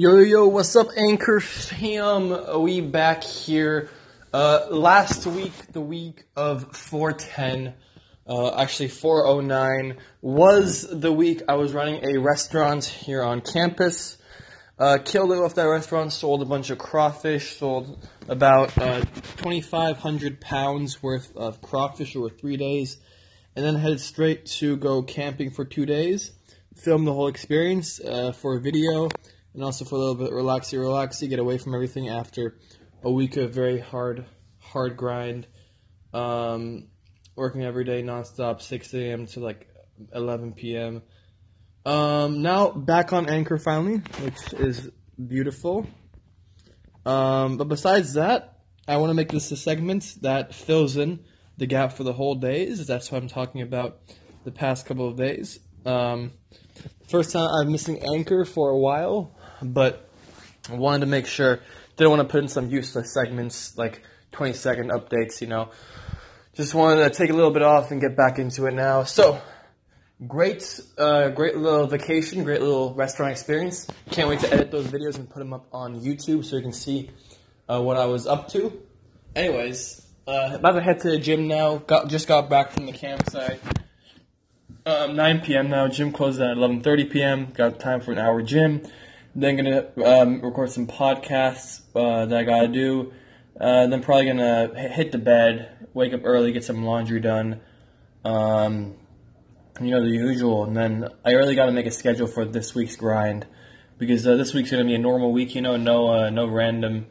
Yo, yo, yo, what's up, Anchor fam? We back here. Uh, last week, the week of 410, uh, actually 409, was the week I was running a restaurant here on campus. Uh, killed it with that restaurant, sold a bunch of crawfish, sold about uh, 2,500 pounds worth of crawfish over three days, and then headed straight to go camping for two days. Filmed the whole experience uh, for a video and also for a little bit relaxy, relaxy, get away from everything after a week of very hard, hard grind, um, working every day nonstop, 6 a.m. to like 11 p.m. Um, now back on Anchor finally, which is beautiful. Um, but besides that, I want to make this a segment that fills in the gap for the whole days. That's what I'm talking about the past couple of days. Um, first time I'm missing Anchor for a while but I wanted to make sure. Didn't want to put in some useless segments like 20 second updates, you know. Just wanted to take a little bit off and get back into it now. So, great, uh, great little vacation, great little restaurant experience. Can't wait to edit those videos and put them up on YouTube so you can see uh, what I was up to. Anyways, uh, about to head to the gym now. Got just got back from the campsite. Um, 9 p.m. now. Gym closes at 11:30 p.m. Got time for an hour gym. Then gonna um, record some podcasts uh, that I gotta do. Uh, then probably gonna hit the bed, wake up early, get some laundry done. Um, you know the usual. And then I really gotta make a schedule for this week's grind because uh, this week's gonna be a normal week. You know, no uh, no random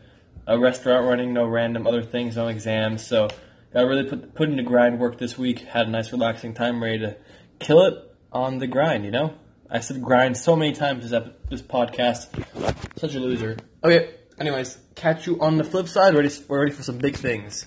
uh, restaurant running, no random other things, no exams. So gotta really put put in the grind work this week. Had a nice relaxing time, ready to kill it on the grind. You know. I said grind so many times this, this podcast. Such a loser. Okay, anyways, catch you on the flip side. Ready, we're ready for some big things.